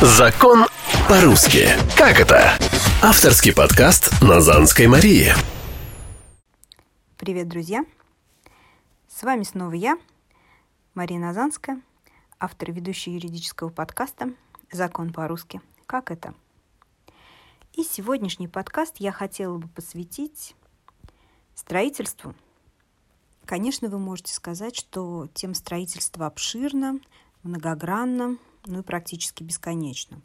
Закон по-русски. Как это? Авторский подкаст Назанской Марии. Привет, друзья! С вами снова я, Мария Назанская, автор и ведущая юридического подкаста «Закон по-русски. Как это?». И сегодняшний подкаст я хотела бы посвятить строительству. Конечно, вы можете сказать, что тема строительства обширна, многогранна, ну и практически бесконечно.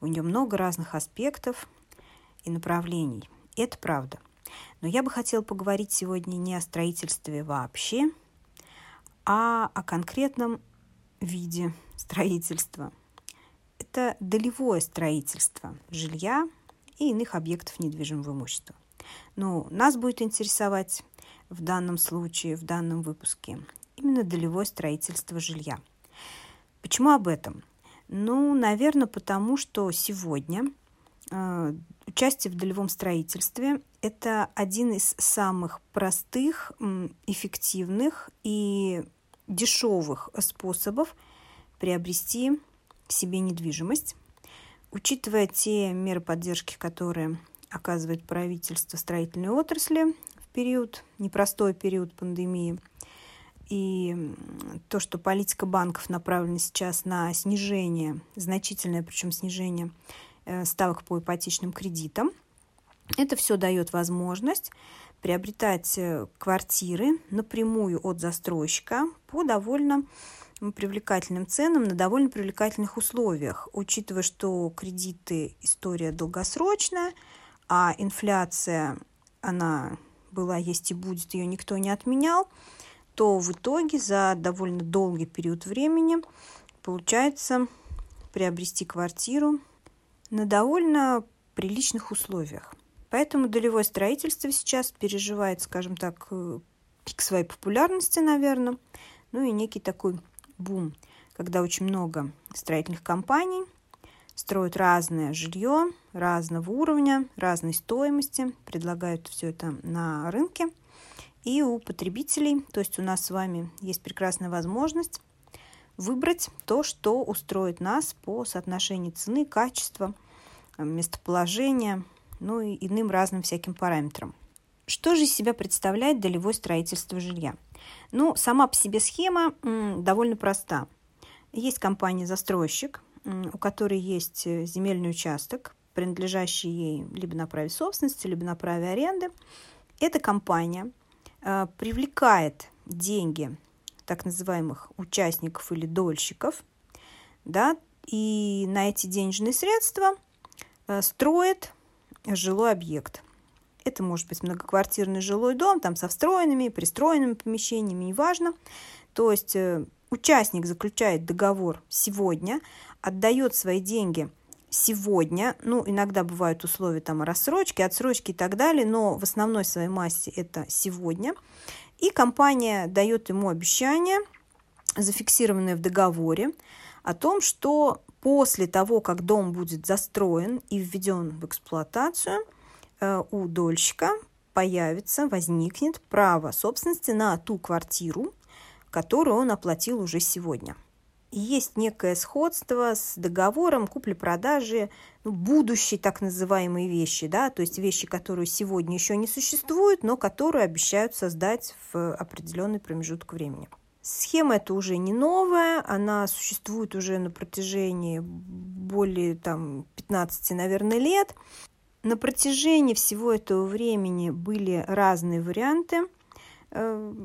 У нее много разных аспектов и направлений. Это правда. Но я бы хотела поговорить сегодня не о строительстве вообще, а о конкретном виде строительства. Это долевое строительство жилья и иных объектов недвижимого имущества. Но нас будет интересовать в данном случае, в данном выпуске, именно долевое строительство жилья. Почему об этом? Ну, наверное, потому что сегодня э, участие в долевом строительстве – это один из самых простых, эффективных и дешевых способов приобрести себе недвижимость. Учитывая те меры поддержки, которые оказывает правительство строительной отрасли в период, непростой период пандемии – и то, что политика банков направлена сейчас на снижение, значительное причем снижение э, ставок по ипотечным кредитам, это все дает возможность приобретать э, квартиры напрямую от застройщика по довольно привлекательным ценам на довольно привлекательных условиях, учитывая, что кредиты история долгосрочная, а инфляция, она была, есть и будет, ее никто не отменял – то в итоге за довольно долгий период времени получается приобрести квартиру на довольно приличных условиях. Поэтому долевое строительство сейчас переживает, скажем так, э, пик своей популярности, наверное, ну и некий такой бум, когда очень много строительных компаний строят разное жилье разного уровня, разной стоимости, предлагают все это на рынке – и у потребителей. То есть у нас с вами есть прекрасная возможность выбрать то, что устроит нас по соотношению цены, качества, местоположения, ну и иным разным всяким параметрам. Что же из себя представляет долевое строительство жилья? Ну, сама по себе схема довольно проста. Есть компания-застройщик, у которой есть э, земельный участок, принадлежащий ей либо на праве собственности, либо на праве аренды. Эта компания – Э, привлекает деньги так называемых участников или дольщиков, да, и на эти денежные средства э, строит жилой объект. Это может быть многоквартирный жилой дом, там со встроенными, пристроенными помещениями, неважно. То есть э, участник заключает договор сегодня, отдает свои деньги сегодня, ну, иногда бывают условия там рассрочки, отсрочки и так далее, но в основной своей массе это сегодня. И компания дает ему обещание, зафиксированное в договоре, о том, что после того, как дом будет застроен и введен в эксплуатацию, э, у дольщика появится, возникнет право собственности на ту квартиру, которую он оплатил уже сегодня – есть некое сходство с договором купли-продажи ну, будущей так называемые вещи, да, то есть вещи, которые сегодня еще не существуют, но которые обещают создать в определенный промежуток времени. Схема эта уже не новая, она существует уже на протяжении более там, 15, наверное, лет. На протяжении всего этого времени были разные варианты –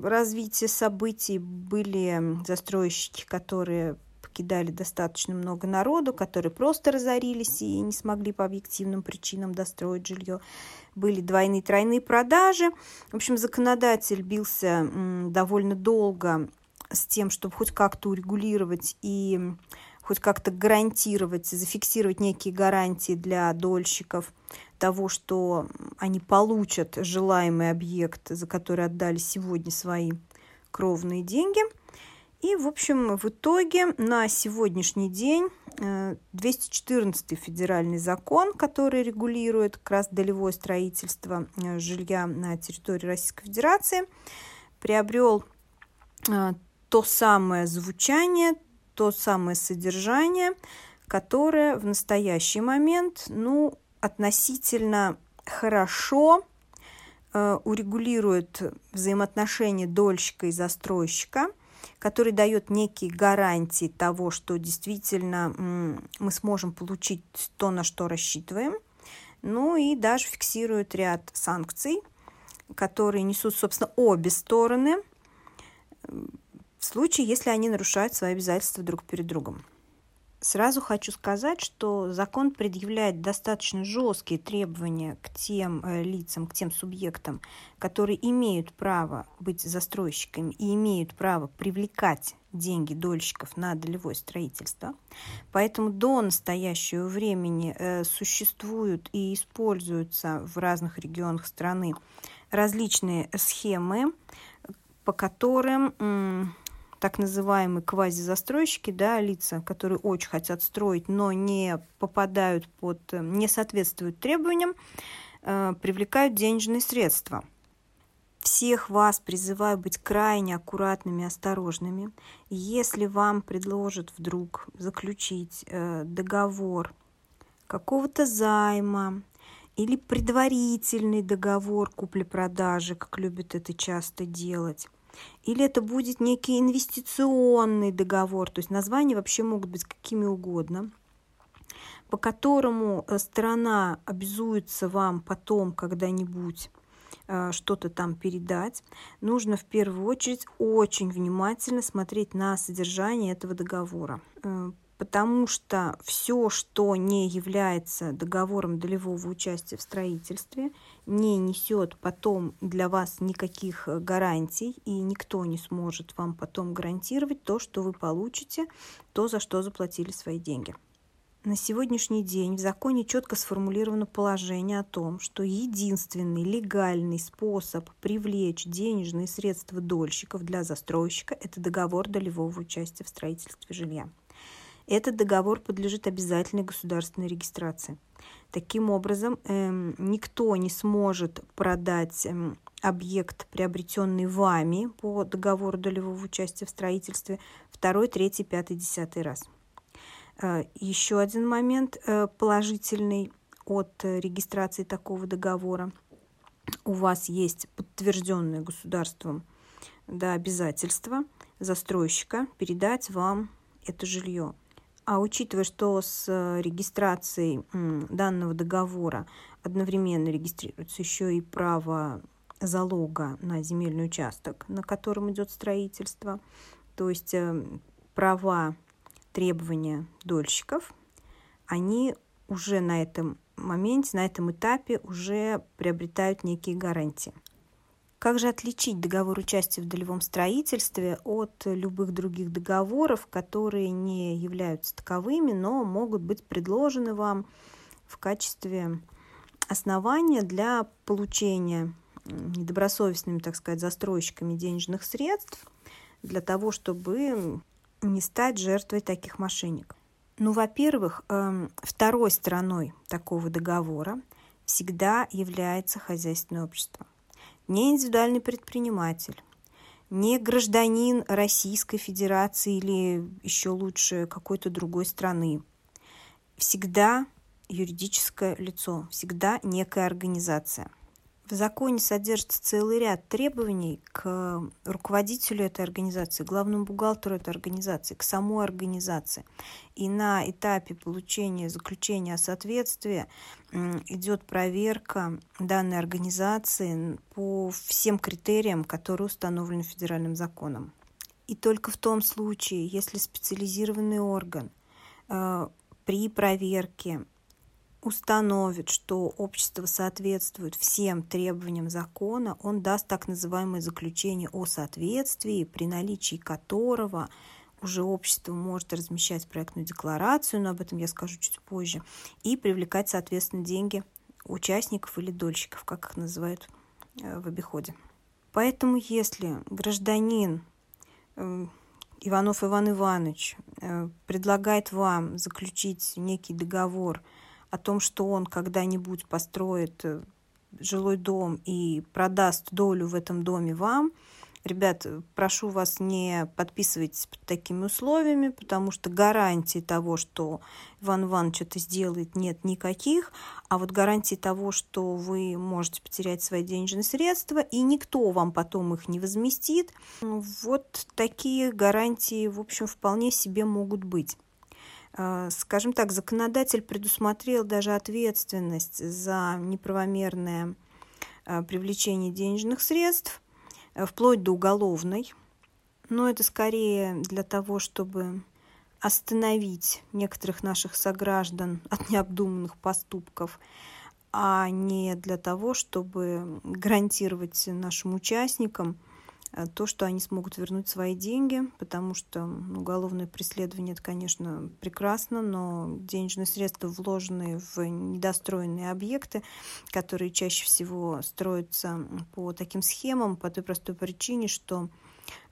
развития событий были застройщики, которые покидали достаточно много народу, которые просто разорились и не смогли по объективным причинам достроить жилье. Были двойные, тройные продажи. В общем, законодатель бился довольно долго с тем, чтобы хоть как-то урегулировать и хоть как-то гарантировать, зафиксировать некие гарантии для дольщиков того, что они получат желаемый объект, за который отдали сегодня свои кровные деньги. И, в общем, в итоге на сегодняшний день 214 э, федеральный закон, который регулирует как раз долевое строительство э, жилья на территории Российской Федерации, приобрел э, то самое звучание, то самое содержание, которая в настоящий момент ну, относительно хорошо э, урегулирует взаимоотношения дольщика и застройщика, который дает некие гарантии того, что действительно мы сможем получить то, на что рассчитываем. Ну и даже фиксирует ряд санкций, которые несут, собственно, обе стороны в случае, если они нарушают свои обязательства друг перед другом. Сразу хочу сказать, что закон предъявляет достаточно жесткие требования к тем э, лицам, к тем субъектам, которые имеют право быть застройщиками и имеют право привлекать деньги дольщиков на долевое строительство. Поэтому до настоящего времени э, существуют и используются в разных регионах страны различные схемы, по которым так называемые квазизастройщики, да, лица, которые очень хотят строить, но не попадают под, не соответствуют требованиям, э, привлекают денежные средства. Всех вас призываю быть крайне аккуратными осторожными. Если вам предложат вдруг заключить э, договор какого-то займа или предварительный договор купли-продажи, как любят это часто делать, или это будет некий инвестиционный договор, то есть названия вообще могут быть какими угодно, по которому э, страна обязуется вам потом когда-нибудь э, что-то там передать, нужно в первую очередь очень внимательно смотреть на содержание этого договора. Э, потому что все, что не является договором долевого участия в строительстве, не несет потом для вас никаких э, гарантий, и никто не сможет вам потом гарантировать то, что вы получите, то, за что заплатили свои деньги. На сегодняшний день в законе четко сформулировано положение о том, что единственный легальный способ привлечь денежные средства дольщиков для застройщика – это договор долевого участия в строительстве жилья этот договор подлежит обязательной государственной регистрации. Таким образом, эм, никто не сможет продать эм, объект, приобретенный вами по договору долевого участия в строительстве, второй, третий, пятый, десятый раз. Э, еще один момент э, положительный от регистрации такого договора. У вас есть подтвержденное государством да, обязательство застройщика передать вам это жилье. А учитывая, что с э, регистрацией данного договора одновременно регистрируется еще и право залога на земельный участок, на котором идет строительство, то есть э, права требования дольщиков, они уже на этом моменте, на этом этапе уже приобретают некие гарантии. Как же отличить договор участия в долевом строительстве от любых других договоров, которые не являются таковыми, но могут быть предложены вам в качестве основания для получения недобросовестными, так сказать, застройщиками денежных средств для того, чтобы не стать жертвой таких мошенников. Ну, во-первых, эм, второй стороной такого договора всегда является хозяйственное общество не индивидуальный предприниматель, не гражданин Российской Федерации или еще лучше какой-то другой страны. Всегда юридическое лицо, всегда некая организация – в законе содержится целый ряд требований к руководителю этой организации, главному бухгалтеру этой организации, к самой организации. И на этапе получения заключения о соответствии идет проверка данной организации по всем критериям, которые установлены федеральным законом. И только в том случае, если специализированный орган э, при проверке установит, что общество соответствует всем требованиям закона, он даст так называемое заключение о соответствии, при наличии которого уже общество может размещать проектную декларацию, но об этом я скажу чуть позже, и привлекать, соответственно, деньги участников или дольщиков, как их называют э, в обиходе. Поэтому если гражданин э, Иванов Иван Иванович э, предлагает вам заключить некий договор – о том, что он когда-нибудь построит э, жилой дом и продаст долю в этом доме вам, Ребят, прошу вас не подписывайтесь под такими условиями, потому что гарантии того, что Иван Иванович это сделает, нет никаких. А вот гарантии того, что вы можете потерять свои денежные средства, и никто вам потом их не возместит, вот такие гарантии, в общем, вполне себе могут быть. А, скажем так, законодатель предусмотрел даже ответственность за неправомерное а, привлечение денежных средств – Э, вплоть до уголовной. Но это скорее для того, чтобы остановить некоторых наших сограждан от необдуманных поступков, а не для того, чтобы гарантировать нашим участникам – то, что они смогут вернуть свои деньги, потому что уголовное преследование, это, конечно, прекрасно, но денежные средства, вложенные в недостроенные объекты, которые чаще всего строятся по таким схемам, по той простой причине, что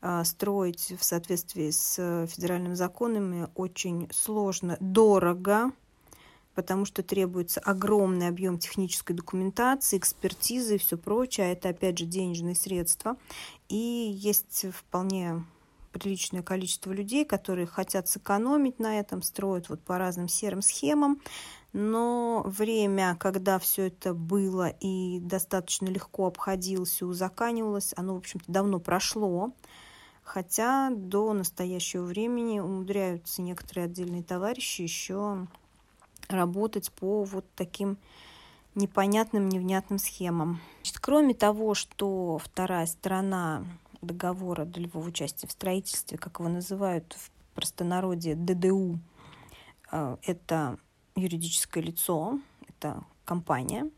э, строить в соответствии с федеральными законами очень сложно, дорого, потому что требуется огромный объем технической документации, экспертизы и все прочее, а это, опять же, денежные средства. И есть вполне приличное количество людей, которые хотят сэкономить на этом, строят вот по разным серым схемам, но время, когда все это было и достаточно легко обходилось и узаканивалось, оно, в общем-то, давно прошло, хотя до настоящего времени умудряются некоторые отдельные товарищи еще работать по вот таким непонятным, невнятным схемам. Значит, кроме того, что вторая сторона договора долевого участия в строительстве, как его называют в простонародье ДДУ, э, это юридическое лицо, это компания.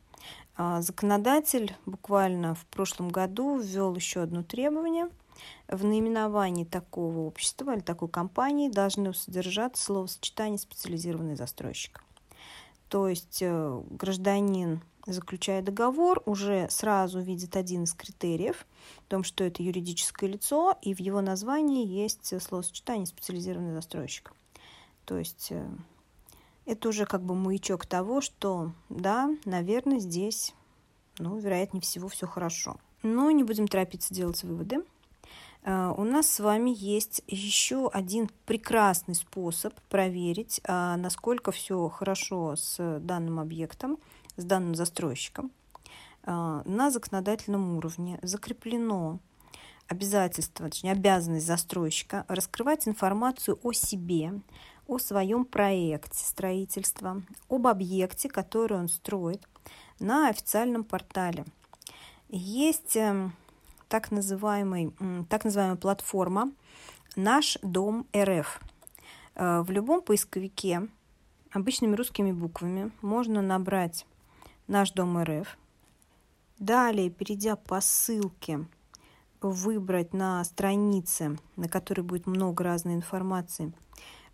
А законодатель буквально в прошлом году ввел еще одно требование. В наименовании такого общества или такой компании должны содержаться словосочетание «специализированный застройщик». То есть э, гражданин, заключая договор, уже сразу видит один из критериев в том, что это юридическое лицо, и в его названии есть словосочетание специализированный застройщик. То есть э, это уже как бы маячок того, что да, наверное, здесь, ну, вероятнее всего, все хорошо. Но не будем торопиться делать выводы. Э, у нас с вами есть еще один прекрасный способ проверить, а, насколько все хорошо с данным объектом, с данным застройщиком. Э, на законодательном уровне закреплено обязательство, точнее обязанность застройщика раскрывать информацию о себе, о своем проекте строительства, об объекте, который он строит на официальном портале. Есть эм, так, называемый, так называемая платформа «Наш дом РФ». Э, в любом поисковике обычными русскими буквами можно набрать «Наш дом РФ». Далее, перейдя по ссылке, выбрать на странице, на которой будет много разной информации,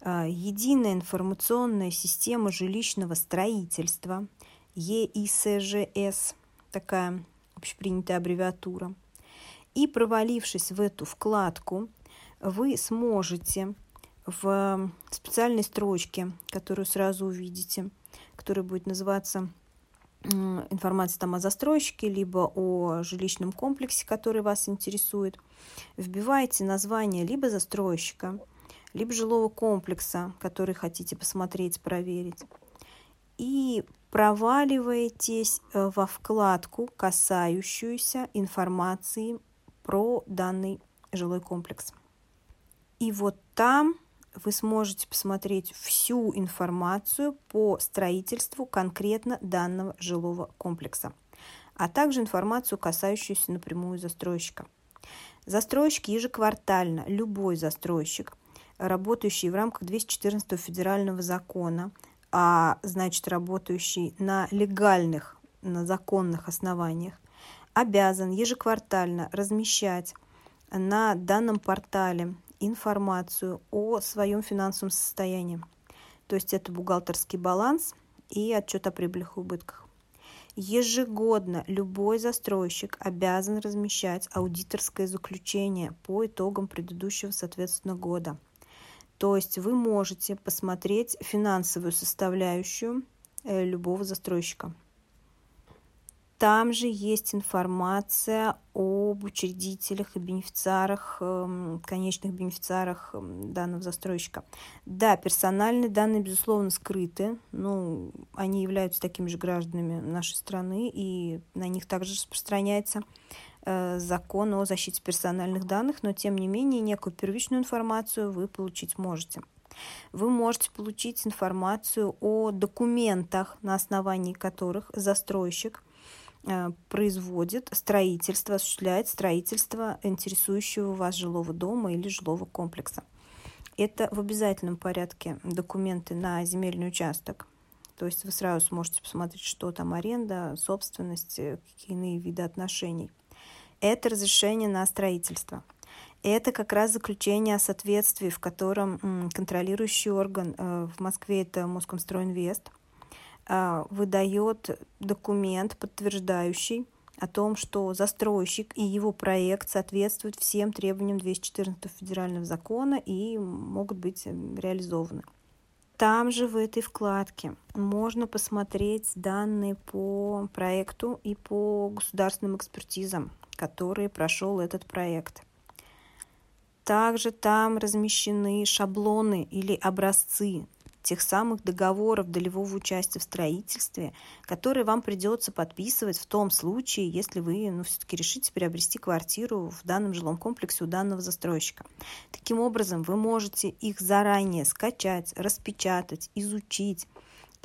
э, единая информационная система жилищного строительства, ЕИСЖС, такая общепринятая аббревиатура – и провалившись в эту вкладку, вы сможете в специальной строчке, которую сразу увидите, которая будет называться информация там о застройщике, либо о жилищном комплексе, который вас интересует, вбиваете название либо застройщика, либо жилого комплекса, который хотите посмотреть, проверить, и проваливаетесь э, во вкладку, касающуюся информации про данный жилой комплекс. И вот там вы сможете посмотреть всю информацию по строительству конкретно данного жилого комплекса, а также информацию, касающуюся напрямую застройщика. Застройщик ежеквартально, любой застройщик, работающий в рамках 214 федерального закона, а значит работающий на легальных, на законных основаниях, обязан ежеквартально размещать на данном портале информацию о своем финансовом состоянии. То есть это бухгалтерский баланс и отчет о прибылях и убытках. Ежегодно любой застройщик обязан размещать аудиторское заключение по итогам предыдущего, соответственно, года. То есть вы можете посмотреть финансовую составляющую э, любого застройщика. Там же есть информация об учредителях и бенефициарах, эм, конечных бенефициарах эм, данного застройщика. Да, персональные данные, безусловно, скрыты. Ну, они являются такими же гражданами нашей страны, и на них также распространяется э, закон о защите персональных данных, но тем не менее некую первичную информацию вы получить можете. Вы можете получить информацию о документах, на основании которых застройщик производит строительство, осуществляет строительство интересующего вас жилого дома или жилого комплекса. Это в обязательном порядке документы на земельный участок. То есть вы сразу сможете посмотреть, что там аренда, собственность, э, какие иные виды отношений. Это разрешение на строительство. Это как раз заключение о соответствии, в котором контролирующий орган э, в Москве это а, выдает документ, подтверждающий о том, что застройщик и его проект соответствуют всем требованиям 214 федерального закона и могут быть реализованы. Там же в этой вкладке можно посмотреть данные по проекту и по государственным экспертизам, которые прошел этот проект. Также там размещены шаблоны или образцы тех самых договоров долевого участия в строительстве, которые вам придется подписывать в том случае, если вы ну, все-таки решите приобрести квартиру в данном жилом комплексе у данного застройщика. Таким образом, вы можете их заранее скачать, распечатать, изучить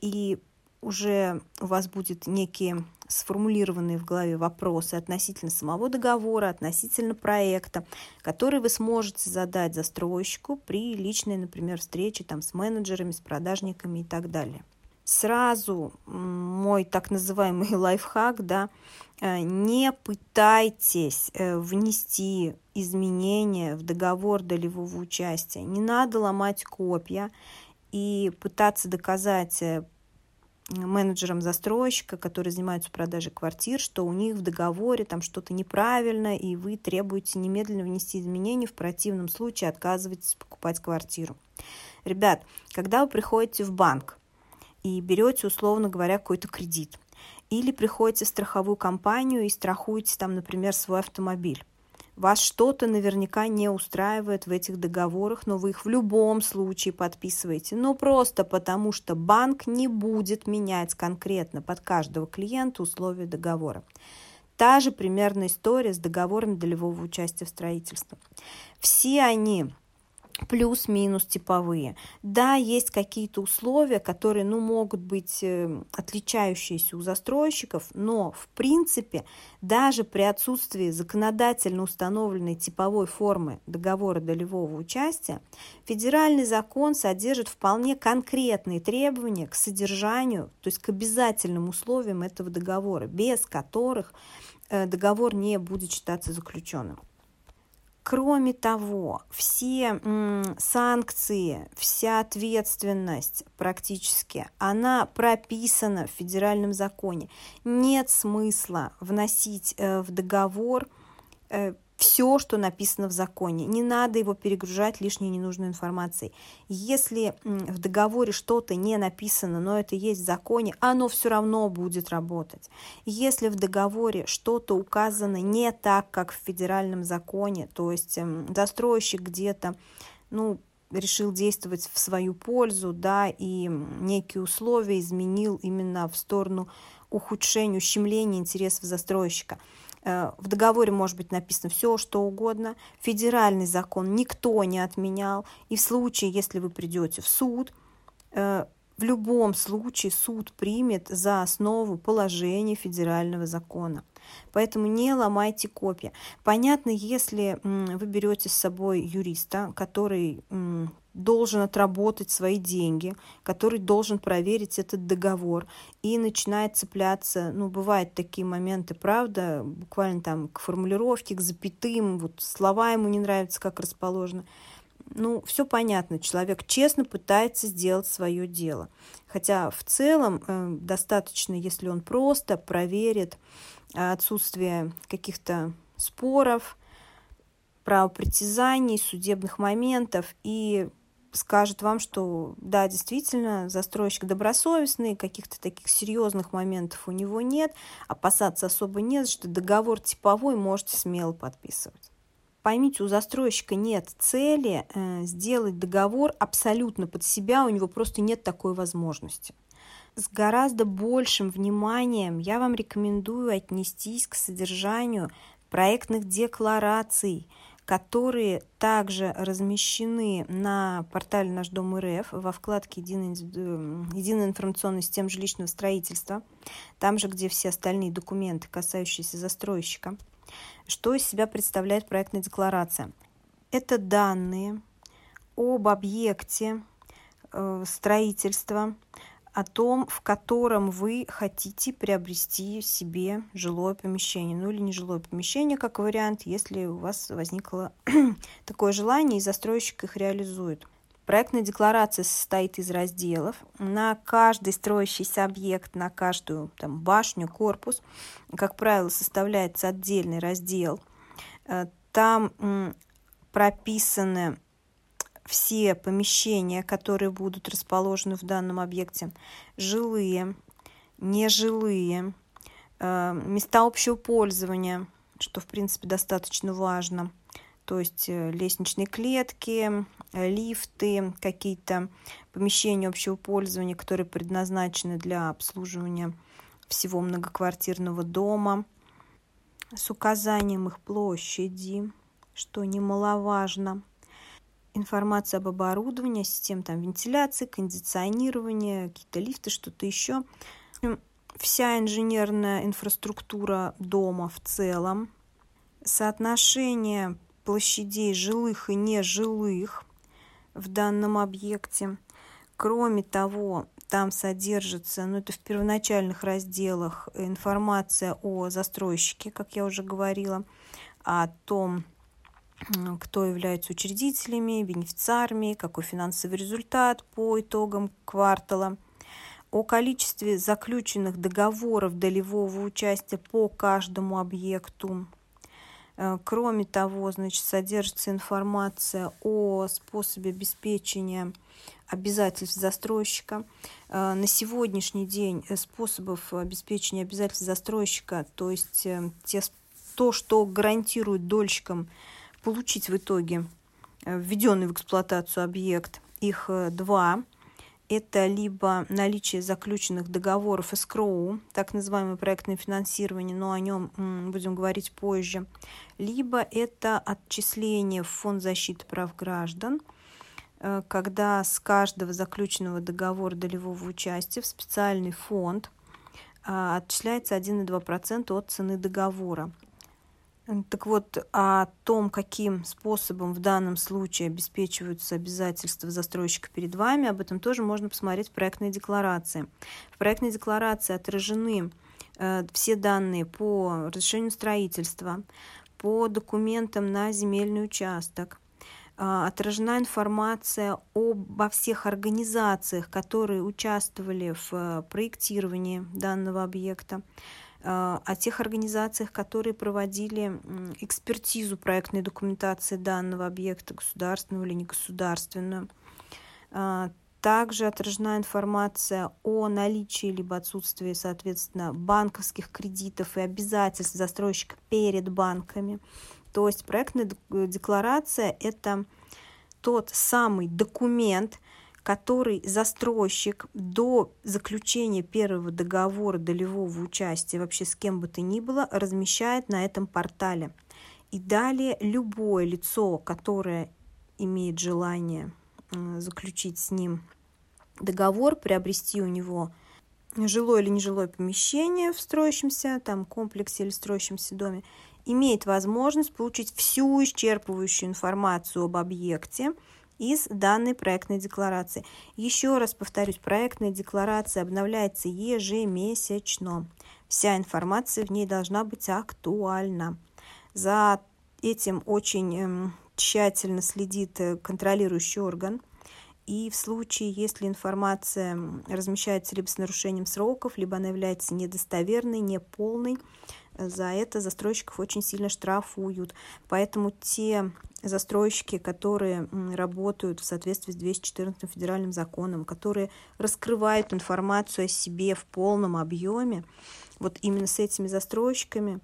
и уже у вас будет некие сформулированные в голове вопросы относительно самого договора, относительно проекта, которые вы сможете задать застройщику при личной, например, встрече там, с менеджерами, с продажниками и так далее. Сразу мой так называемый лайфхак, да, э, не пытайтесь э, внести изменения в договор долевого участия. Не надо ломать копья и пытаться доказать э, менеджерам застройщика, которые занимаются продажей квартир, что у них в договоре там что-то неправильно, и вы требуете немедленно внести изменения, в противном случае отказываетесь покупать квартиру. Ребят, когда вы приходите в банк и берете, условно говоря, какой-то кредит, или приходите в страховую компанию и страхуете там, например, свой автомобиль, вас что-то наверняка не устраивает в этих договорах, но вы их в любом случае подписываете. Но просто потому, что банк не будет менять конкретно под каждого клиента условия договора. Та же примерная история с договором долевого участия в строительстве. Все они плюс-минус типовые. Да, есть какие-то условия, которые ну, могут быть э, отличающиеся у застройщиков, но в принципе даже при отсутствии законодательно установленной типовой формы договора долевого участия федеральный закон содержит вполне конкретные требования к содержанию, то есть к обязательным условиям этого договора, без которых э, договор не будет считаться заключенным. Кроме того, все санкции, вся ответственность практически, она прописана в федеральном законе. Нет смысла вносить э, в договор э, все, что написано в законе. Не надо его перегружать лишней ненужной информацией. Если в договоре что-то не написано, но это есть в законе, оно все равно будет работать. Если в договоре что-то указано не так, как в федеральном законе, то есть застройщик где-то, ну, решил действовать в свою пользу, да, и некие условия изменил именно в сторону ухудшения, ущемления интересов застройщика – в договоре может быть написано все, что угодно. Федеральный закон никто не отменял. И в случае, если вы придете в суд, э, в любом случае суд примет за основу положение федерального закона. Поэтому не ломайте копья. Понятно, если вы берете с собой юриста, который должен отработать свои деньги, который должен проверить этот договор и начинает цепляться, ну, бывают такие моменты, правда, буквально там к формулировке, к запятым, вот слова ему не нравятся, как расположено. Ну, все понятно, человек честно пытается сделать свое дело. Хотя в целом э, достаточно, если он просто проверит отсутствие каких-то споров, правопритязаний, судебных моментов и скажет вам, что да, действительно, застройщик добросовестный, каких-то таких серьезных моментов у него нет, опасаться особо нет, что договор типовой можете смело подписывать. Поймите, у застройщика нет цели э, сделать договор абсолютно под себя, у него просто нет такой возможности. С гораздо большим вниманием я вам рекомендую отнестись к содержанию проектных деклараций, которые также размещены на портале «Наш дом РФ» во вкладке «Единая, Единая информационная система жилищного строительства», там же, где все остальные документы, касающиеся застройщика. Что из себя представляет проектная декларация? Это данные об объекте э, строительства, о том, в котором вы хотите приобрести себе жилое помещение. Ну или нежилое помещение, как вариант, если у вас возникло такое желание, и застройщик их реализует. Проектная декларация состоит из разделов. На каждый строящийся объект, на каждую там, башню, корпус, как правило, составляется отдельный раздел. Э, там прописаны все помещения, которые будут расположены в данном объекте, жилые, нежилые, э, места общего пользования, что, в принципе, достаточно важно, то есть э, лестничные клетки, лифты, какие-то помещения общего пользования, которые предназначены для обслуживания всего многоквартирного дома, с указанием их площади, что немаловажно – информация об оборудовании, систем там, вентиляции, кондиционирования, какие-то лифты, что-то еще. Вся инженерная инфраструктура дома в целом, соотношение площадей жилых и нежилых в данном объекте. Кроме того, там содержится, ну это в первоначальных разделах, информация о застройщике, как я уже говорила, о том, кто является учредителями, бенефициарами, какой финансовый результат по итогам квартала, о количестве заключенных договоров долевого участия по каждому объекту. Э, кроме того, значит, содержится информация о способе обеспечения обязательств застройщика. Э, на сегодняшний день э, способов обеспечения обязательств застройщика, то есть те, то, что гарантирует дольщикам получить в итоге введенный в эксплуатацию объект. Их два. Это либо наличие заключенных договоров эскроу, так называемое проектное финансирование, но о нем будем говорить позже, либо это отчисление в Фонд защиты прав граждан, э, когда с каждого заключенного договора долевого участия в специальный фонд отчисляется 1,2% от цены договора. Так вот, о том, каким способом в данном случае обеспечиваются обязательства застройщика перед вами, об этом тоже можно посмотреть в проектной декларации. В проектной декларации отражены э, все данные по разрешению строительства, по документам на земельный участок, э, отражена информация обо всех организациях, которые участвовали в э, проектировании данного объекта, о тех организациях, которые проводили экспертизу проектной документации данного объекта, государственного или негосударственного. Э, также отражена информация о наличии либо отсутствии, соответственно, банковских кредитов и обязательств застройщика перед банками. То есть проектная декларация – это тот самый документ, который застройщик до заключения первого договора долевого участия вообще с кем бы то ни было размещает на этом портале. И далее любое лицо, которое имеет желание заключить с ним договор, приобрести у него жилое или нежилое помещение в строящемся там комплексе или строящемся доме, имеет возможность получить всю исчерпывающую информацию об объекте, из данной проектной декларации. Еще раз повторюсь, проектная декларация обновляется ежемесячно. Вся информация в ней должна быть актуальна. За этим очень эм, тщательно следит э, контролирующий орган. И в случае, если информация размещается либо с нарушением сроков, либо она является недостоверной, неполной, За это застройщиков очень сильно штрафуют. Поэтому те застройщики, которые работают в соответствии с 214 федеральным законом, которые раскрывают информацию о себе в полном объеме, вот именно с этими застройщиками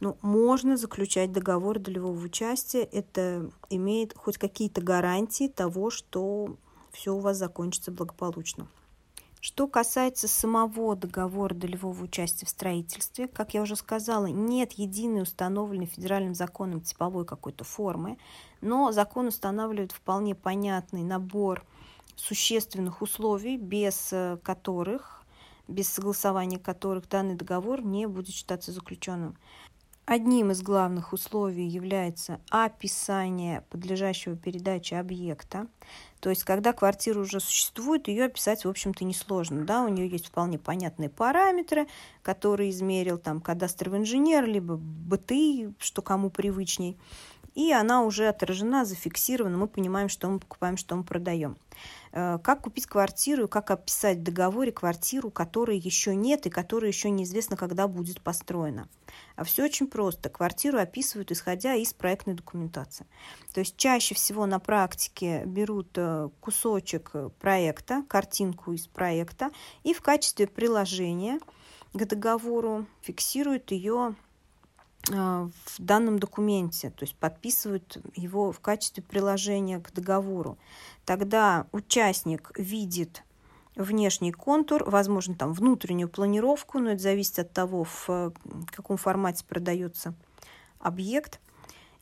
ну, можно заключать договор долевого участия. Это имеет хоть какие-то гарантии того, что все у вас закончится благополучно. Что касается самого договора долевого участия в строительстве, как я уже сказала, нет единой установленной федеральным законом типовой какой-то формы, но закон устанавливает вполне понятный набор существенных условий, без э, которых, без согласования которых данный договор не будет считаться заключенным. Одним из главных условий является описание подлежащего передаче объекта. То есть, когда квартира уже существует, ее описать, в общем-то, несложно. Да? У нее есть вполне понятные параметры, которые измерил там кадастровый инженер, либо БТИ, что кому привычней и она уже отражена, зафиксирована, мы понимаем, что мы покупаем, что мы продаем. Э, как купить квартиру, как описать в договоре квартиру, которой еще нет и которая еще неизвестно, когда будет построена. А все очень просто. Квартиру описывают, исходя из проектной документации. То есть чаще всего на практике берут э, кусочек проекта, картинку из проекта, и в качестве приложения к договору фиксируют ее в данном документе, то есть подписывают его в качестве приложения к договору. Тогда участник видит внешний контур, возможно, там внутреннюю планировку, но это зависит от того, в каком формате продается объект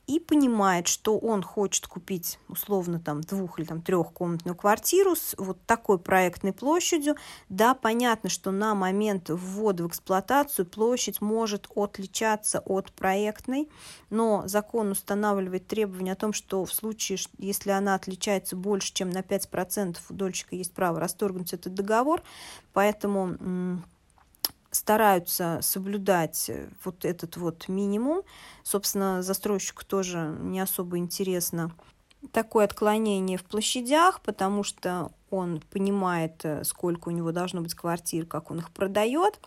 и понимает, что он хочет купить условно там двух или там трехкомнатную квартиру с вот такой проектной площадью, да, понятно, что на момент ввода в эксплуатацию площадь может отличаться от проектной, но закон устанавливает требование о том, что в случае, если она отличается больше, чем на 5%, у дольщика есть право расторгнуть этот договор, поэтому стараются соблюдать э, вот этот вот минимум. Собственно, застройщику тоже не особо интересно такое отклонение в площадях, потому что он понимает, э, сколько у него должно быть квартир, как он их продает.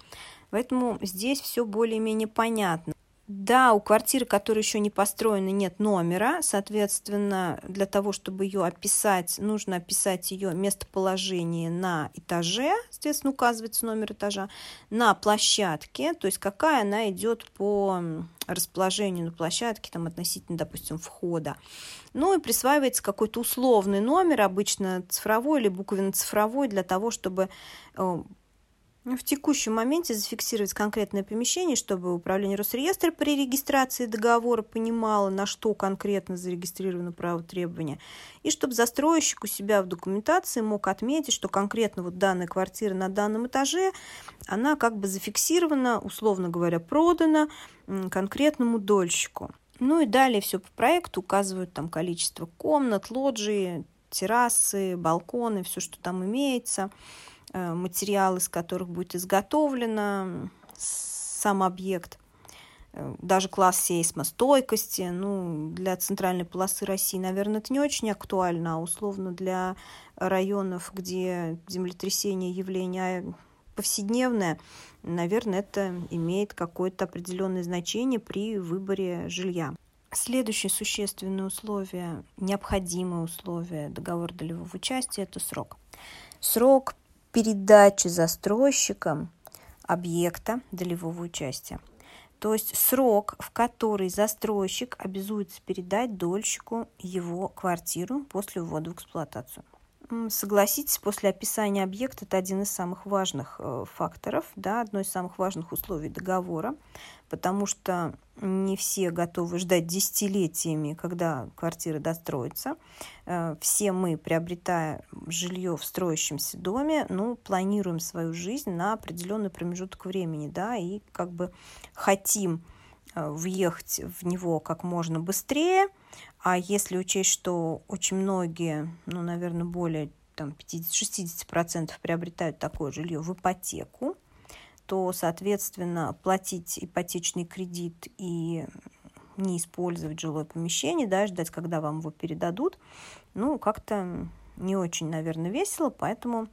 Поэтому здесь все более-менее понятно. Да, у квартиры, которая еще не построена, нет номера. Соответственно, для того, чтобы ее описать, нужно описать ее местоположение на этаже, соответственно, указывается номер этажа, на площадке, то есть какая она идет по расположению на площадке, там, относительно, допустим, входа. Ну и присваивается какой-то условный номер, обычно цифровой или буквенно-цифровой, для того, чтобы э, в текущем моменте зафиксировать конкретное помещение, чтобы управление Росреестра при регистрации договора понимало, на что конкретно зарегистрировано право требования, и чтобы застройщик у себя в документации мог отметить, что конкретно вот данная квартира на данном этаже, она как бы зафиксирована, условно говоря, продана конкретному дольщику. Ну и далее все по проекту указывают там количество комнат, лоджии, террасы, балконы, все, что там имеется – материал, из которых будет изготовлено сам объект, э, даже класс сейсмостойкости. Ну, для центральной полосы России, наверное, это не очень актуально, а условно для районов, где землетрясение явление повседневное, наверное, это имеет какое-то определенное значение при выборе жилья. Следующее существенное условие, необходимое условие договора долевого участия – это срок. Срок передачи застройщикам объекта долевого участия. То есть срок, в который застройщик обязуется передать дольщику его квартиру после ввода в эксплуатацию. Согласитесь, после описания объекта это один из самых важных э, факторов, да, одно из самых важных условий договора, потому что не все готовы ждать десятилетиями, когда квартира достроится. Э, все мы, приобретая жилье в строящемся доме, ну, планируем свою жизнь на определенный промежуток времени, да, и как бы хотим э, въехать в него как можно быстрее, а если учесть, что очень многие, ну, наверное, более там, 50-60% приобретают такое жилье в ипотеку, то, соответственно, платить ипотечный кредит и не использовать жилое помещение, да, ждать, когда вам его передадут, ну, как-то не очень, наверное, весело, поэтому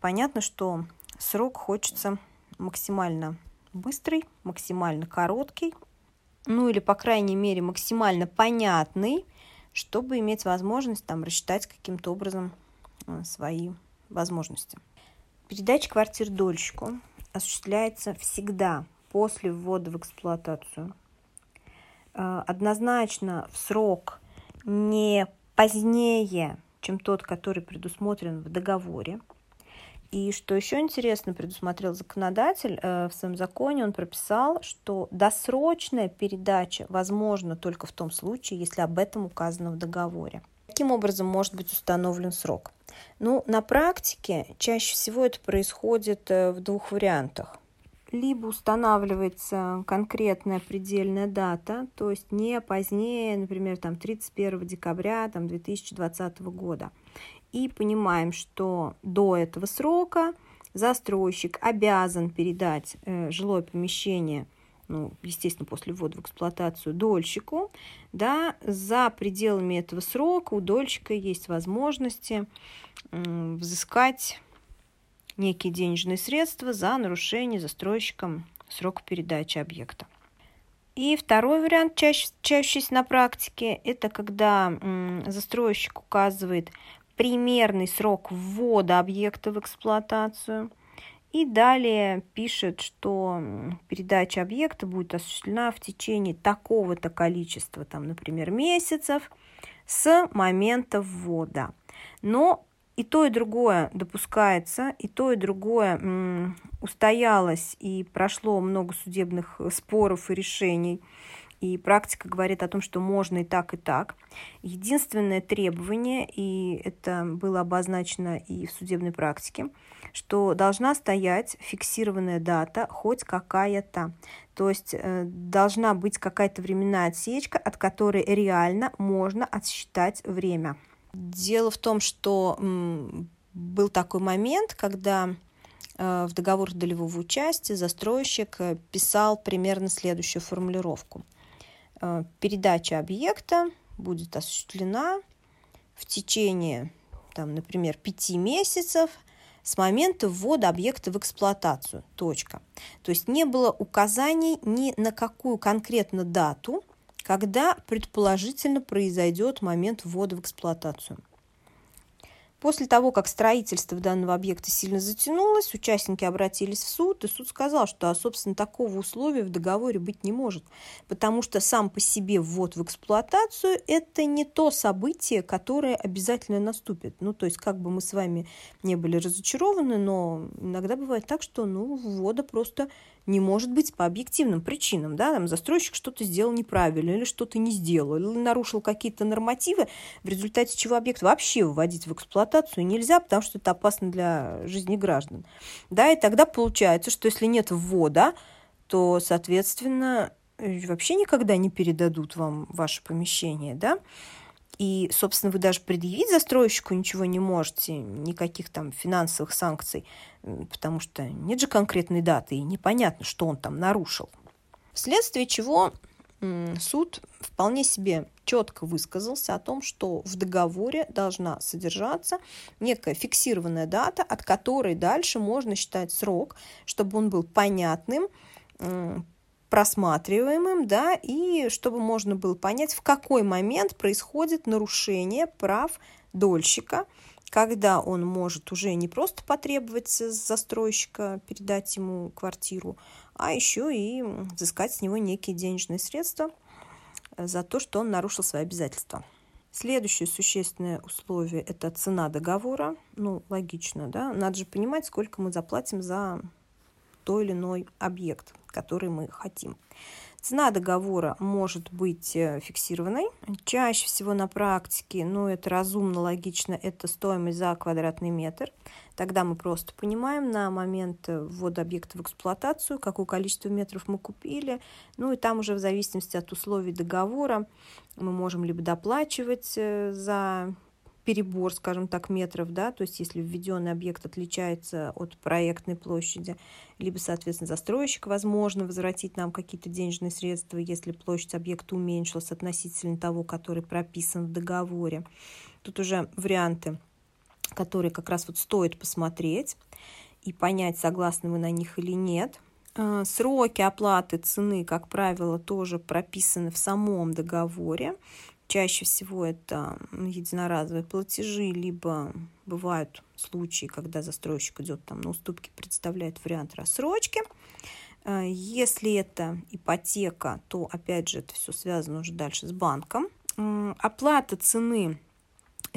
понятно, что срок хочется максимально быстрый, максимально короткий, ну или, по крайней мере, максимально понятный, чтобы иметь возможность там рассчитать каким-то образом э, свои возможности. Передача квартир дольщику осуществляется всегда после ввода в эксплуатацию. Э, однозначно в срок не позднее, чем тот, который предусмотрен в договоре. И что еще интересно, предусмотрел законодатель э, в своем законе, он прописал, что досрочная передача возможна только в том случае, если об этом указано в договоре. Каким образом может быть установлен срок? Ну, на практике чаще всего это происходит э, в двух вариантах. Либо устанавливается конкретная предельная дата, то есть не позднее, например, там 31 декабря там, 2020 года – и понимаем, что до этого срока застройщик обязан передать э, жилое помещение, ну, естественно, после ввода в эксплуатацию дольщику, да, за пределами этого срока у дольщика есть возможности взыскать некие денежные средства за нарушение застройщиком срока передачи объекта. И второй вариант, чаще, чаще на практике, это когда застройщик указывает примерный срок ввода объекта в эксплуатацию. И далее пишет, что передача объекта будет осуществлена в течение такого-то количества, там, например, месяцев с момента ввода. Но и то, и другое допускается, и то, и другое устоялось, и прошло много судебных споров и решений и практика говорит о том, что можно и так, и так. Единственное требование, и это было обозначено и в судебной практике, что должна стоять фиксированная дата, хоть какая-то. То есть э, должна быть какая-то временная отсечка, от которой реально можно отсчитать время. Дело в том, что м, был такой момент, когда э, в договор долевого участия застройщик э, писал примерно следующую формулировку – передача объекта будет осуществлена в течение, там, например, пяти месяцев с момента ввода объекта в эксплуатацию. Точка. То есть не было указаний ни на какую конкретно дату, когда предположительно произойдет момент ввода в эксплуатацию. После того, как строительство данного объекта сильно затянулось, участники обратились в суд, и суд сказал, что, а, собственно, такого условия в договоре быть не может, потому что сам по себе ввод в эксплуатацию – это не то событие, которое обязательно наступит. Ну, то есть, как бы мы с вами не были разочарованы, но иногда бывает так, что, ну, ввода просто не может быть по объективным причинам. Да? Там застройщик что-то сделал неправильно или что-то не сделал, или нарушил какие-то нормативы, в результате чего объект вообще вводить в эксплуатацию нельзя, потому что это опасно для жизни граждан. Да? И тогда получается, что если нет ввода, то, соответственно, вообще никогда не передадут вам ваше помещение. Да? И, собственно, вы даже предъявить застройщику ничего не можете, никаких там финансовых санкций, потому что нет же конкретной даты, и непонятно, что он там нарушил. Вследствие чего суд вполне себе четко высказался о том, что в договоре должна содержаться некая фиксированная дата, от которой дальше можно считать срок, чтобы он был понятным, просматриваемым, да, и чтобы можно было понять, в какой момент происходит нарушение прав дольщика, когда он может уже не просто потребовать застройщика передать ему квартиру, а еще и взыскать с него некие денежные средства за то, что он нарушил свои обязательства. Следующее существенное условие – это цена договора. Ну, логично, да? Надо же понимать, сколько мы заплатим за той или иной объект, который мы хотим. Цена договора может быть э, фиксированной. Чаще всего на практике, ну это разумно, логично, это стоимость за квадратный метр. Тогда мы просто понимаем на момент э, ввода объекта в эксплуатацию, какое количество метров мы купили. Ну и там уже в зависимости от условий договора мы можем либо доплачивать э, за перебор, скажем так, метров, да, то есть если введенный объект отличается от проектной площади, либо, соответственно, застройщик, возможно, возвратить нам какие-то денежные средства, если площадь объекта уменьшилась относительно того, который прописан в договоре. Тут уже варианты, которые как раз вот стоит посмотреть и понять, согласны мы на них или нет. Э, сроки оплаты цены, как правило, тоже прописаны в самом договоре. Чаще всего это единоразовые платежи, либо бывают случаи, когда застройщик идет там на уступки, представляет вариант рассрочки. Э, если это ипотека, то опять же это все связано уже дальше с банком. Оплата цены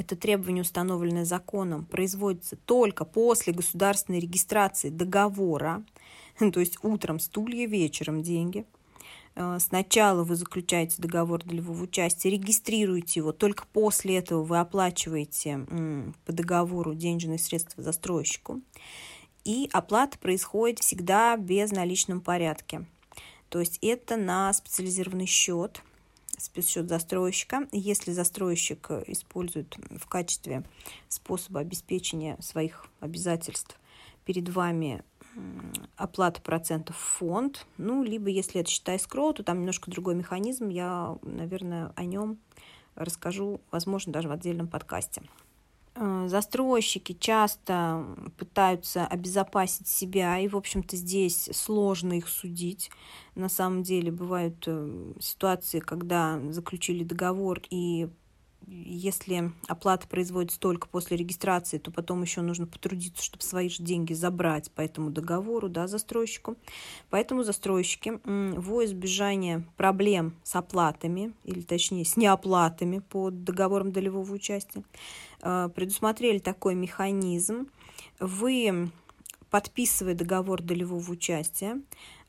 это требование, установленное законом, производится только после государственной регистрации договора, то есть утром стулья, вечером деньги. Э, сначала вы заключаете договор долевого участия, регистрируете его, только после этого вы оплачиваете по договору денежные средства застройщику. И оплата происходит всегда в безналичном порядке. То есть это на специализированный счет, спецсчет застройщика. Если застройщик использует в качестве способа обеспечения своих обязательств перед вами оплата процентов в фонд, ну, либо если это считай скроу, то там немножко другой механизм, я, наверное, о нем расскажу, возможно, даже в отдельном подкасте. Э, застройщики часто пытаются обезопасить себя, и, в общем-то, здесь сложно их судить. На самом деле бывают э, ситуации, когда заключили договор и если оплата производится только после регистрации, то потом еще нужно потрудиться, чтобы свои же деньги забрать по этому договору, да, застройщику. Поэтому застройщики во избежание проблем с оплатами, или точнее с неоплатами по договорам долевого участия, э, предусмотрели такой механизм. Вы, подписывая договор долевого участия,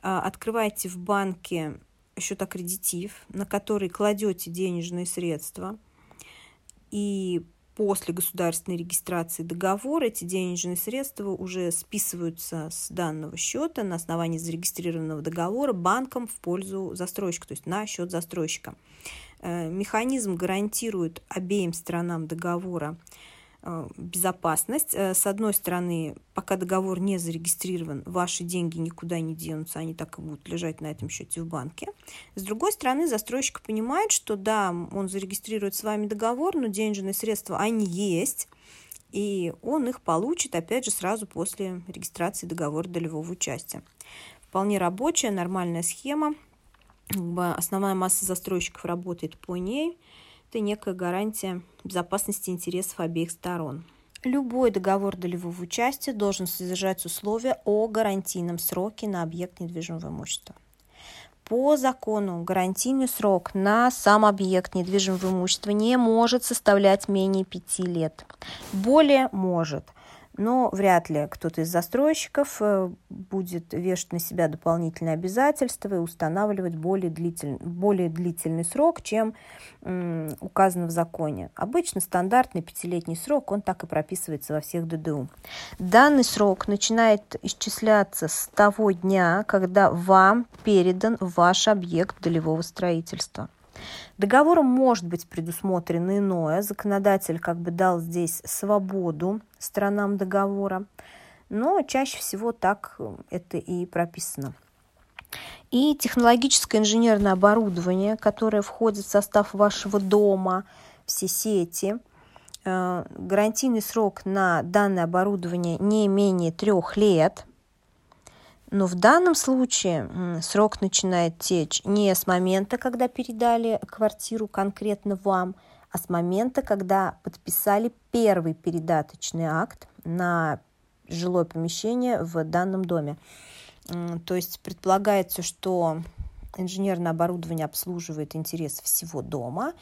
э, открываете в банке счет аккредитив, на который кладете денежные средства – и после государственной регистрации договора эти денежные средства уже списываются с данного счета на основании зарегистрированного договора банком в пользу застройщика, то есть на счет застройщика. Э, механизм гарантирует обеим сторонам договора безопасность. Э, с одной стороны, пока договор не зарегистрирован, ваши деньги никуда не денутся, они так и будут лежать на этом счете в банке. С другой стороны, застройщик понимает, что да, он зарегистрирует с вами договор, но денежные средства, они есть, и он их получит, опять же, сразу после регистрации договора долевого участия. Вполне рабочая, нормальная схема. Основная масса застройщиков работает по ней – это некая гарантия безопасности интересов обеих сторон. Любой договор долевого участия должен содержать условия о гарантийном сроке на объект недвижимого имущества. По закону гарантийный срок на сам объект недвижимого имущества не может составлять менее пяти лет. Более может – но вряд ли кто-то из застройщиков э, будет вешать на себя дополнительные обязательства и устанавливать более длительный, более длительный срок, чем указано в законе. Обычно стандартный пятилетний срок, он так и прописывается во всех ДДУ. Данный срок начинает исчисляться с того дня, когда вам передан ваш объект долевого строительства. Договором может быть предусмотрено иное. Законодатель как бы дал здесь свободу сторонам договора, но чаще всего так это и прописано. И технологическое инженерное оборудование, которое входит в состав вашего дома, все сети, э, гарантийный срок на данное оборудование не менее трех лет – но в данном случае срок начинает течь не с момента, когда передали квартиру конкретно вам, а с момента, когда подписали первый передаточный акт на жилое помещение в данном доме. То есть предполагается, что инженерное оборудование обслуживает интерес всего дома,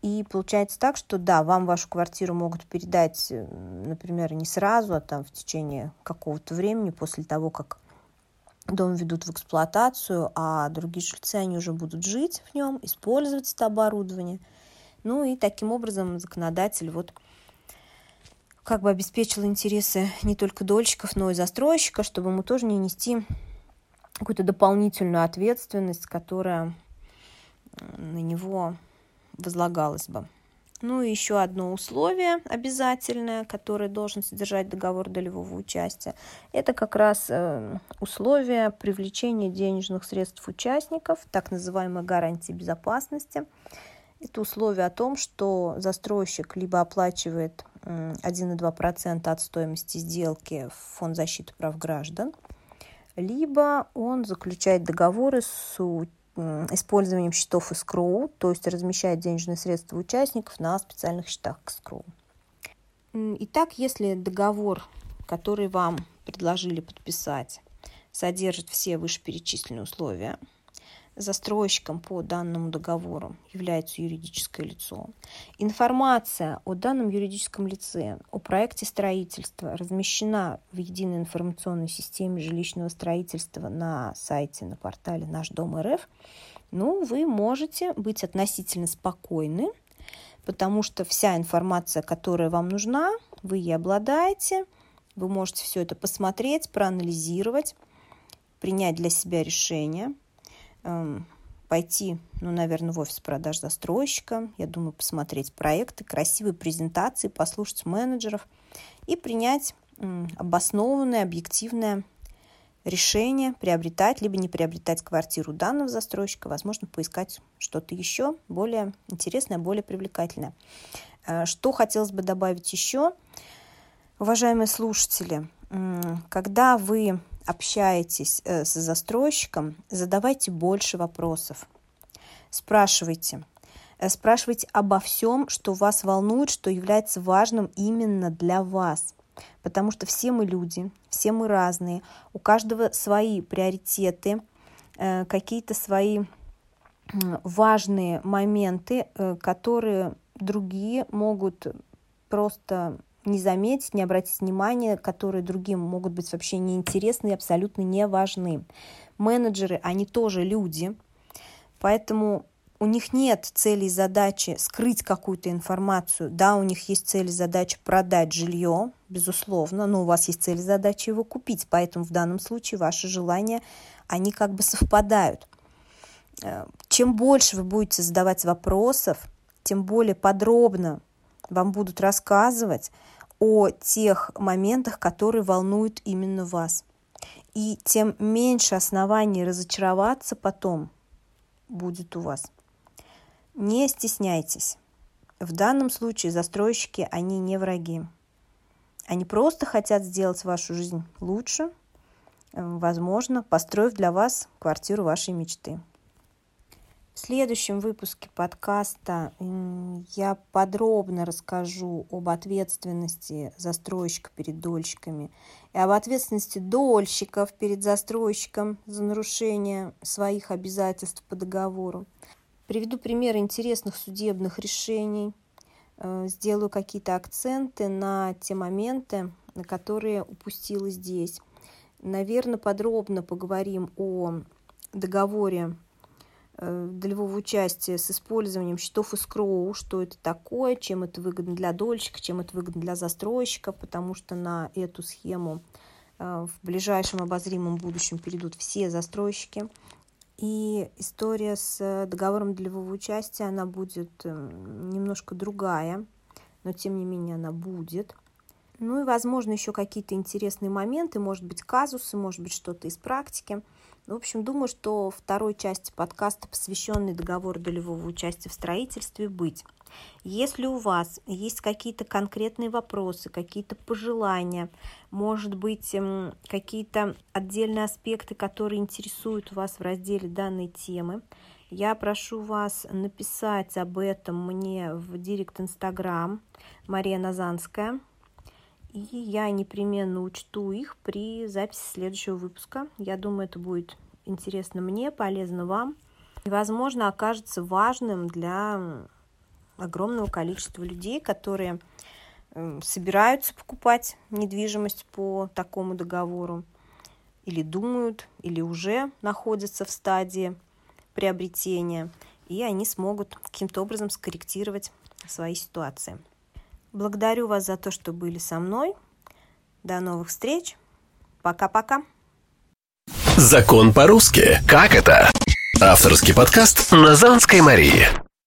и получается так, что да, вам вашу квартиру могут передать, например, не сразу, а там в течение какого-то времени после того, как дом ведут в эксплуатацию, а другие жильцы, они уже будут жить в нем, использовать это оборудование. Ну и таким образом законодатель вот как бы обеспечил интересы не только дольщиков, но и застройщика, чтобы ему тоже не нести какую-то дополнительную ответственность, которая на него возлагалась бы. Ну и еще одно условие обязательное, которое должен содержать договор долевого участия, это как раз э, условие привлечения денежных средств участников, так называемая гарантия безопасности. Это условие о том, что застройщик либо оплачивает 1,2% от стоимости сделки в Фонд защиты прав граждан, либо он заключает договоры с использованием счетов escrow, то есть размещает денежные средства участников на специальных счетах escrow. Итак, если договор, который вам предложили подписать, содержит все вышеперечисленные условия, застройщиком по данному договору является юридическое лицо. Информация о данном юридическом лице, о проекте строительства размещена в единой информационной системе жилищного строительства на сайте, на портале «Наш дом РФ», ну, вы можете быть относительно спокойны, потому что вся информация, которая вам нужна, вы ей обладаете, вы можете все это посмотреть, проанализировать, принять для себя решение – Эм, пойти, ну, наверное, в офис продаж застройщика, я думаю, посмотреть проекты, красивые презентации, послушать менеджеров и принять обоснованное, объективное решение приобретать либо не приобретать квартиру данного застройщика, возможно, поискать что-то еще более интересное, более привлекательное. Э, что хотелось бы добавить еще, уважаемые слушатели, когда вы общаетесь э, с застройщиком, задавайте больше вопросов. Спрашивайте. Э, спрашивайте обо всем, что вас волнует, что является важным именно для вас. Потому что все мы люди, все мы разные, у каждого свои приоритеты, э, какие-то свои важные моменты, которые другие могут просто не заметить, не обратить внимания, которые другим могут быть вообще неинтересны и абсолютно не важны. Менеджеры, они тоже люди, поэтому у них нет цели и задачи скрыть какую-то информацию. Да, у них есть цель и задача продать жилье, безусловно, но у вас есть цель и задача его купить, поэтому в данном случае ваши желания, они как бы совпадают. Э, чем больше вы будете задавать вопросов, тем более подробно вам будут рассказывать о тех моментах, которые волнуют именно вас. И тем меньше оснований разочароваться потом будет у вас. Не стесняйтесь. В данном случае застройщики, они не враги. Они просто хотят сделать вашу жизнь лучше, возможно, построив для вас квартиру вашей мечты. В следующем выпуске подкаста я подробно расскажу об ответственности застройщика перед дольщиками и об ответственности дольщиков перед застройщиком за нарушение своих обязательств по договору. Приведу примеры интересных судебных решений, э, сделаю какие-то акценты на те моменты, на которые упустила здесь. Наверное, подробно поговорим о договоре долевого участия с использованием счетов escrow, что это такое, чем это выгодно для дольщика, чем это выгодно для застройщика, потому что на эту схему э, в ближайшем обозримом будущем перейдут все застройщики. И история с договором долевого участия, она будет э, немножко другая, но тем не менее она будет. Ну и, возможно, еще какие-то интересные моменты, может быть, казусы, может быть, что-то из практики – в общем, думаю, что второй части подкаста, посвященной договору долевого участия в строительстве, быть. Если у вас есть какие-то конкретные вопросы, какие-то пожелания, может быть, эм, какие-то отдельные аспекты, которые интересуют вас в разделе данной темы, я прошу вас написать об этом мне в директ Инстаграм Мария Назанская. И я непременно учту их при записи следующего выпуска. Я думаю, это будет интересно мне, полезно вам. И, возможно, окажется важным для огромного количества людей, которые эм, собираются покупать недвижимость по такому договору, или думают, или уже находятся в стадии приобретения, и они смогут каким-то образом скорректировать свои ситуации. Благодарю вас за то, что были со мной. До новых встреч. Пока-пока. Закон по-русски. Как это? Авторский подкаст Назанской Марии.